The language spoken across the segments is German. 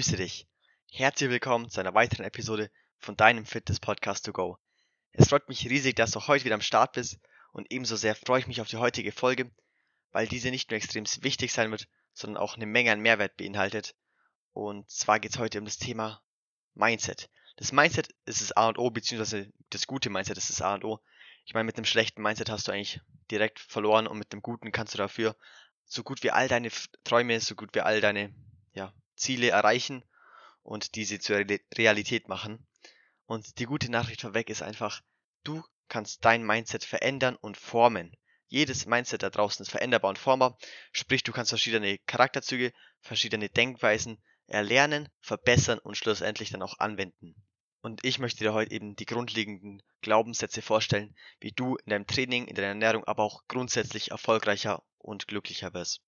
grüße dich. Herzlich willkommen zu einer weiteren Episode von deinem Fitness Podcast to go. Es freut mich riesig, dass du heute wieder am Start bist und ebenso sehr freue ich mich auf die heutige Folge, weil diese nicht nur extrem wichtig sein wird, sondern auch eine Menge an Mehrwert beinhaltet. Und zwar geht es heute um das Thema Mindset. Das Mindset ist das A und O, beziehungsweise das gute Mindset ist das A und O. Ich meine, mit einem schlechten Mindset hast du eigentlich direkt verloren und mit einem guten kannst du dafür so gut wie all deine Träume, so gut wie all deine ja, Ziele erreichen und diese zur Realität machen. Und die gute Nachricht vorweg ist einfach, du kannst dein Mindset verändern und formen. Jedes Mindset da draußen ist veränderbar und formbar, sprich du kannst verschiedene Charakterzüge, verschiedene Denkweisen erlernen, verbessern und schlussendlich dann auch anwenden. Und ich möchte dir heute eben die grundlegenden Glaubenssätze vorstellen, wie du in deinem Training, in deiner Ernährung, aber auch grundsätzlich erfolgreicher und glücklicher wirst.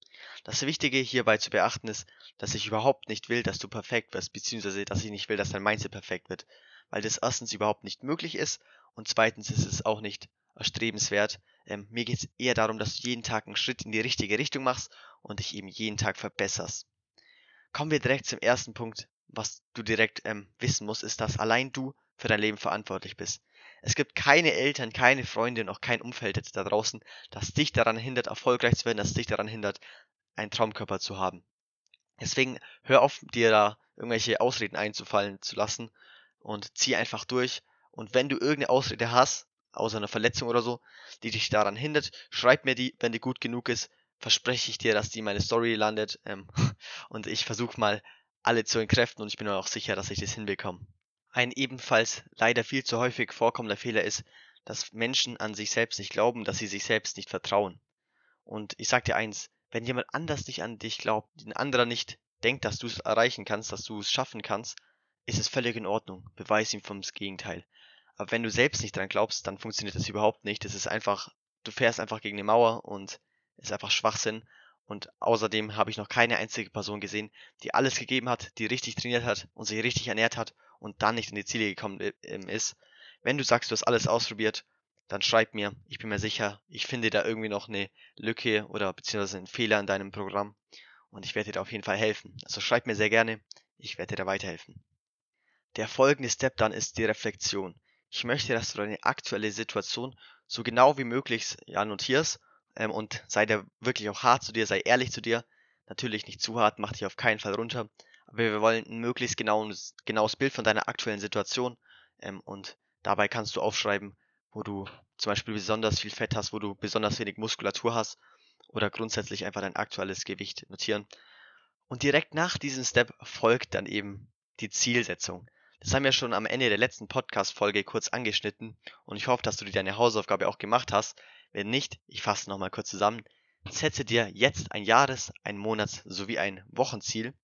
Das Wichtige hierbei zu beachten ist, dass ich überhaupt nicht will, dass du perfekt wirst, beziehungsweise dass ich nicht will, dass dein Mindset perfekt wird, weil das erstens überhaupt nicht möglich ist und zweitens ist es auch nicht erstrebenswert. Ähm, mir geht es eher darum, dass du jeden Tag einen Schritt in die richtige Richtung machst und dich eben jeden Tag verbesserst. Kommen wir direkt zum ersten Punkt, was du direkt ähm, wissen musst, ist, dass allein du für dein Leben verantwortlich bist. Es gibt keine Eltern, keine Freunde und auch kein Umfeld jetzt da draußen, das dich daran hindert, erfolgreich zu werden, das dich daran hindert, einen Traumkörper zu haben. Deswegen hör auf, dir da irgendwelche Ausreden einzufallen zu lassen und zieh einfach durch. Und wenn du irgendeine Ausrede hast, außer einer Verletzung oder so, die dich daran hindert, schreib mir die, wenn die gut genug ist, verspreche ich dir, dass die in meine Story landet ähm, und ich versuche mal alle zu entkräften und ich bin mir auch sicher, dass ich das hinbekomme. Ein ebenfalls leider viel zu häufig vorkommender Fehler ist, dass Menschen an sich selbst nicht glauben, dass sie sich selbst nicht vertrauen. Und ich sag dir eins, wenn jemand anders nicht an dich glaubt, ein anderer nicht denkt, dass du es erreichen kannst, dass du es schaffen kannst, ist es völlig in Ordnung. Beweis ihm vom Gegenteil. Aber wenn du selbst nicht dran glaubst, dann funktioniert das überhaupt nicht. Es ist einfach, du fährst einfach gegen eine Mauer und ist einfach Schwachsinn. Und außerdem habe ich noch keine einzige Person gesehen, die alles gegeben hat, die richtig trainiert hat und sich richtig ernährt hat und dann nicht in die Ziele gekommen ähm, ist. Wenn du sagst, du hast alles ausprobiert, dann schreib mir. Ich bin mir sicher, ich finde da irgendwie noch eine Lücke oder beziehungsweise einen Fehler in deinem Programm und ich werde dir da auf jeden Fall helfen. Also schreib mir sehr gerne, ich werde dir da weiterhelfen. Der folgende Step dann ist die Reflexion. Ich möchte, dass du deine aktuelle Situation so genau wie möglich ja, notierst ähm, und sei da wirklich auch hart zu dir, sei ehrlich zu dir. Natürlich nicht zu hart, mach dich auf keinen Fall runter. Wir wollen ein möglichst genaues, genaues Bild von deiner aktuellen Situation ähm, und dabei kannst du aufschreiben, wo du zum Beispiel besonders viel Fett hast, wo du besonders wenig Muskulatur hast oder grundsätzlich einfach dein aktuelles Gewicht notieren. Und direkt nach diesem Step folgt dann eben die Zielsetzung. Das haben wir schon am Ende der letzten Podcast-Folge kurz angeschnitten und ich hoffe, dass du dir deine Hausaufgabe auch gemacht hast. Wenn nicht, ich fasse nochmal kurz zusammen. Setze dir jetzt ein Jahres-, ein Monats- sowie ein Wochenziel.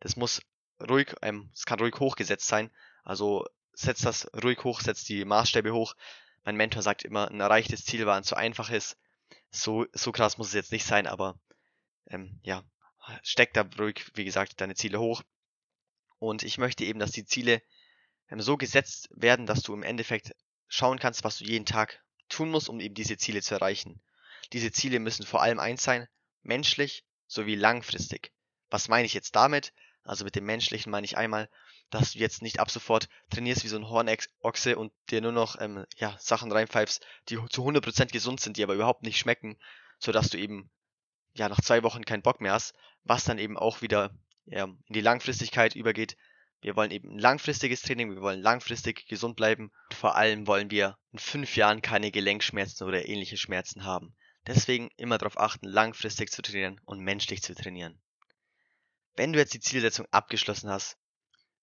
Das muss ruhig, ähm, es kann ruhig hochgesetzt sein. Also setz das ruhig hoch, setz die Maßstäbe hoch. Mein Mentor sagt immer, ein erreichtes Ziel war ein zu einfaches. So, so krass muss es jetzt nicht sein, aber ähm, ja, steck da ruhig, wie gesagt, deine Ziele hoch. Und ich möchte eben, dass die Ziele ähm, so gesetzt werden, dass du im Endeffekt schauen kannst, was du jeden Tag tun muss, um eben diese Ziele zu erreichen. Diese Ziele müssen vor allem eins sein, menschlich sowie langfristig. Was meine ich jetzt damit? Also mit dem menschlichen meine ich einmal, dass du jetzt nicht ab sofort trainierst wie so ein Hornochse und dir nur noch ähm, ja, Sachen reinpfeifst, die zu 100% gesund sind, die aber überhaupt nicht schmecken, sodass du eben ja nach zwei Wochen keinen Bock mehr hast, was dann eben auch wieder ja, in die Langfristigkeit übergeht, wir wollen eben ein langfristiges Training, wir wollen langfristig gesund bleiben. Und vor allem wollen wir in fünf Jahren keine Gelenkschmerzen oder ähnliche Schmerzen haben. Deswegen immer darauf achten, langfristig zu trainieren und menschlich zu trainieren. Wenn du jetzt die Zielsetzung abgeschlossen hast,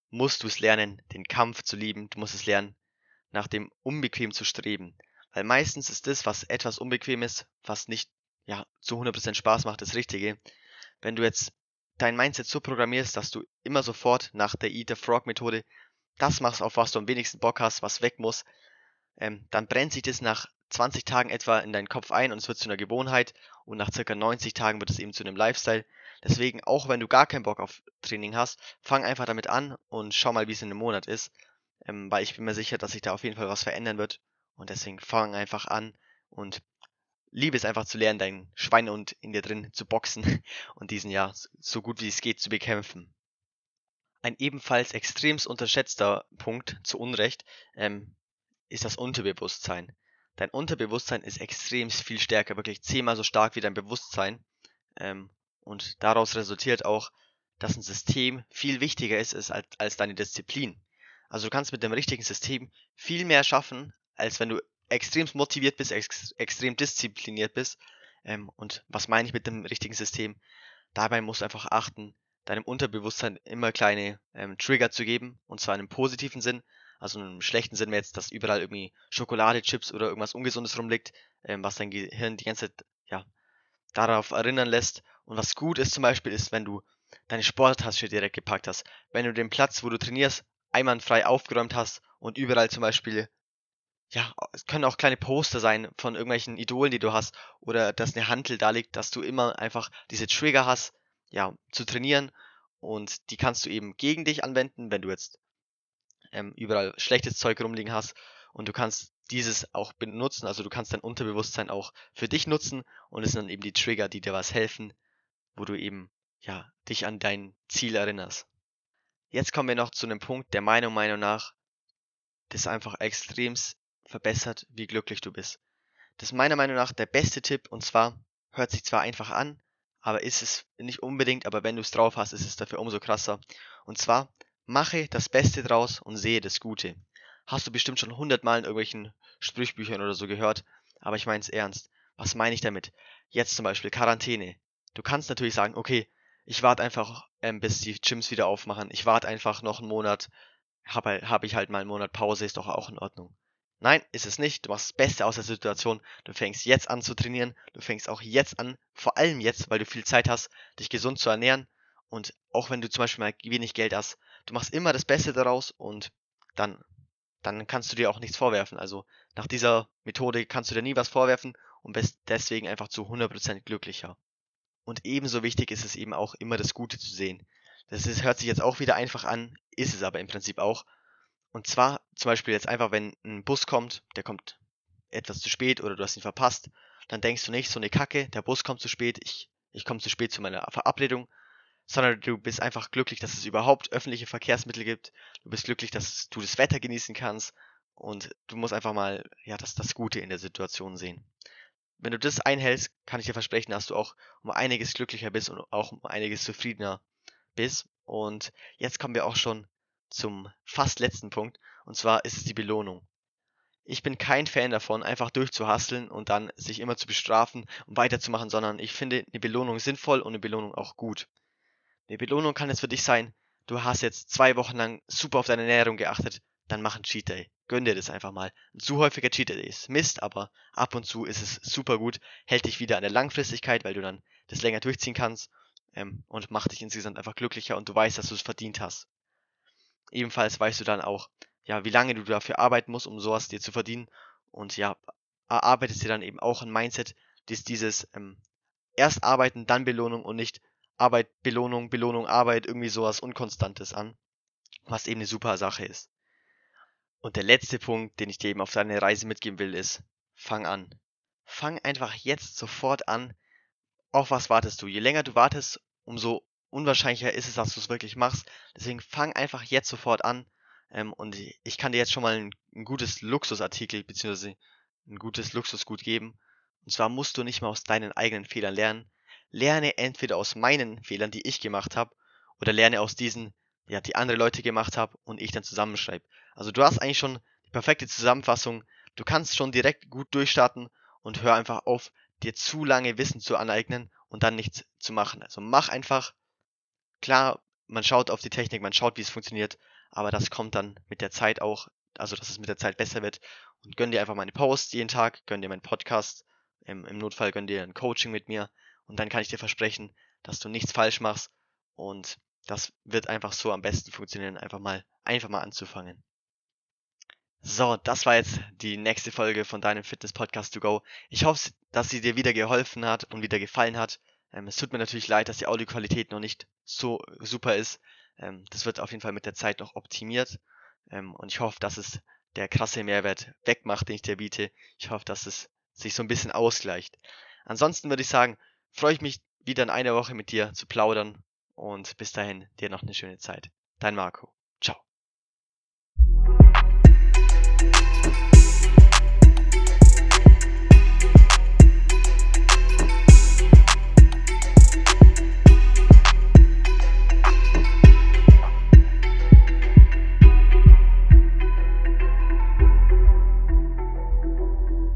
musst du es lernen, den Kampf zu lieben. Du musst es lernen, nach dem Unbequem zu streben. Weil meistens ist das, was etwas unbequem ist, was nicht ja, zu 100% Spaß macht, das Richtige. Wenn du jetzt dein Mindset so programmierst, dass du immer sofort nach der Eat the Frog Methode das machst, auf was du am wenigsten Bock hast, was weg muss, ähm, dann brennt sich das nach 20 Tagen etwa in deinen Kopf ein und es wird zu einer Gewohnheit und nach circa 90 Tagen wird es eben zu einem Lifestyle. Deswegen, auch wenn du gar keinen Bock auf Training hast, fang einfach damit an und schau mal, wie es in einem Monat ist, ähm, weil ich bin mir sicher, dass sich da auf jeden Fall was verändern wird und deswegen fang einfach an und liebe es einfach zu lernen, deinen Schweinehund in dir drin zu boxen und diesen ja so gut wie es geht zu bekämpfen. Ein ebenfalls extremst unterschätzter Punkt, zu Unrecht, ähm, ist das Unterbewusstsein. Dein Unterbewusstsein ist extrem viel stärker, wirklich zehnmal so stark wie dein Bewusstsein. Ähm, und daraus resultiert auch, dass ein System viel wichtiger ist, als, als deine Disziplin. Also du kannst mit dem richtigen System viel mehr schaffen, als wenn du extrem motiviert bist, ex extrem diszipliniert bist. Ähm, und was meine ich mit dem richtigen System? Dabei musst du einfach achten, deinem Unterbewusstsein immer kleine ähm, Trigger zu geben, und zwar in einem positiven Sinn, also einem schlechten Sinn wäre jetzt, dass überall irgendwie Schokolade, Chips oder irgendwas Ungesundes rumliegt, ähm, was dein Gehirn die ganze Zeit ja, darauf erinnern lässt. Und was gut ist zum Beispiel, ist, wenn du deine Sporttasche direkt gepackt hast. Wenn du den Platz, wo du trainierst, einwandfrei aufgeräumt hast und überall zum Beispiel, ja, es können auch kleine Poster sein von irgendwelchen Idolen, die du hast, oder dass eine Hantel da liegt, dass du immer einfach diese Trigger hast, ja, zu trainieren und die kannst du eben gegen dich anwenden, wenn du jetzt ähm, überall schlechtes Zeug rumliegen hast und du kannst dieses auch benutzen, also du kannst dein Unterbewusstsein auch für dich nutzen und es sind dann eben die Trigger, die dir was helfen, wo du eben ja dich an dein Ziel erinnerst. Jetzt kommen wir noch zu einem Punkt, der meiner Meinung nach das einfach extrem verbessert, wie glücklich du bist. Das ist meiner Meinung nach der beste Tipp und zwar hört sich zwar einfach an, aber ist es nicht unbedingt, aber wenn du es drauf hast, ist es dafür umso krasser. Und zwar Mache das Beste draus und sehe das Gute. Hast du bestimmt schon hundertmal in irgendwelchen Sprüchbüchern oder so gehört, aber ich meine es ernst. Was meine ich damit? Jetzt zum Beispiel Quarantäne. Du kannst natürlich sagen, okay, ich warte einfach, ähm, bis die Gyms wieder aufmachen. Ich warte einfach noch einen Monat. Habe halt, hab ich halt mal einen Monat Pause, ist doch auch in Ordnung. Nein, ist es nicht. Du machst das Beste aus der Situation. Du fängst jetzt an zu trainieren. Du fängst auch jetzt an, vor allem jetzt, weil du viel Zeit hast, dich gesund zu ernähren. Und auch wenn du zum Beispiel mal wenig Geld hast, du machst immer das Beste daraus und dann, dann kannst du dir auch nichts vorwerfen. Also nach dieser Methode kannst du dir nie was vorwerfen und bist deswegen einfach zu 100% glücklicher. Und ebenso wichtig ist es eben auch immer das Gute zu sehen. Das ist, hört sich jetzt auch wieder einfach an, ist es aber im Prinzip auch. Und zwar zum Beispiel jetzt einfach, wenn ein Bus kommt, der kommt etwas zu spät oder du hast ihn verpasst, dann denkst du nicht, so eine Kacke, der Bus kommt zu spät, ich, ich komme zu spät zu meiner Verabredung, sondern du bist einfach glücklich, dass es überhaupt öffentliche Verkehrsmittel gibt. Du bist glücklich, dass du das Wetter genießen kannst und du musst einfach mal ja das, das Gute in der Situation sehen. Wenn du das einhältst, kann ich dir versprechen, dass du auch um einiges glücklicher bist und auch um einiges zufriedener bist. Und jetzt kommen wir auch schon zum fast letzten Punkt, und zwar ist es die Belohnung. Ich bin kein Fan davon, einfach durchzuhasteln und dann sich immer zu bestrafen und weiterzumachen, sondern ich finde eine Belohnung sinnvoll und eine Belohnung auch gut. Die Belohnung kann jetzt für dich sein, du hast jetzt zwei Wochen lang super auf deine Ernährung geachtet, dann mach einen Cheat Day. Gönn dir das einfach mal. Ein zu häufiger Cheat Day ist Mist, aber ab und zu ist es super gut, hält dich wieder an der Langfristigkeit, weil du dann das länger durchziehen kannst ähm, und macht dich insgesamt einfach glücklicher und du weißt, dass du es verdient hast. Ebenfalls weißt du dann auch, ja, wie lange du dafür arbeiten musst, um sowas dir zu verdienen und ja, erarbeitest dir dann eben auch ein Mindset, das dieses ähm, erst arbeiten, dann Belohnung und nicht Arbeit, Belohnung, Belohnung, Arbeit, irgendwie sowas Unkonstantes an, was eben eine super Sache ist. Und der letzte Punkt, den ich dir eben auf deine Reise mitgeben will, ist, fang an. Fang einfach jetzt sofort an. Auf was wartest du? Je länger du wartest, umso unwahrscheinlicher ist es, dass du es wirklich machst. Deswegen fang einfach jetzt sofort an. Ähm, und ich kann dir jetzt schon mal ein, ein gutes Luxusartikel bzw. ein gutes Luxusgut geben. Und zwar musst du nicht mal aus deinen eigenen Fehlern lernen, lerne entweder aus meinen Fehlern, die ich gemacht habe, oder lerne aus diesen, ja, die andere Leute gemacht haben und ich dann zusammenschreibe. Also du hast eigentlich schon die perfekte Zusammenfassung. Du kannst schon direkt gut durchstarten und hör einfach auf, dir zu lange Wissen zu aneignen und dann nichts zu machen. Also mach einfach. Klar, man schaut auf die Technik, man schaut, wie es funktioniert, aber das kommt dann mit der Zeit auch, also dass es mit der Zeit besser wird. Und gönn dir einfach meine Posts jeden Tag, gönn dir meinen Podcast, im, im Notfall gönn dir ein Coaching mit mir und dann kann ich dir versprechen, dass du nichts falsch machst und das wird einfach so am besten funktionieren, einfach mal, einfach mal anzufangen. So, das war jetzt die nächste Folge von deinem Fitness Podcast to go. Ich hoffe, dass sie dir wieder geholfen hat und wieder gefallen hat. Ähm, es tut mir natürlich leid, dass die Audioqualität noch nicht so super ist. Ähm, das wird auf jeden Fall mit der Zeit noch optimiert. Ähm, und ich hoffe, dass es der krasse Mehrwert wegmacht, den ich dir biete. Ich hoffe, dass es sich so ein bisschen ausgleicht. Ansonsten würde ich sagen, freue ich mich wieder in einer Woche mit dir zu plaudern und bis dahin dir noch eine schöne Zeit. Dein Marco.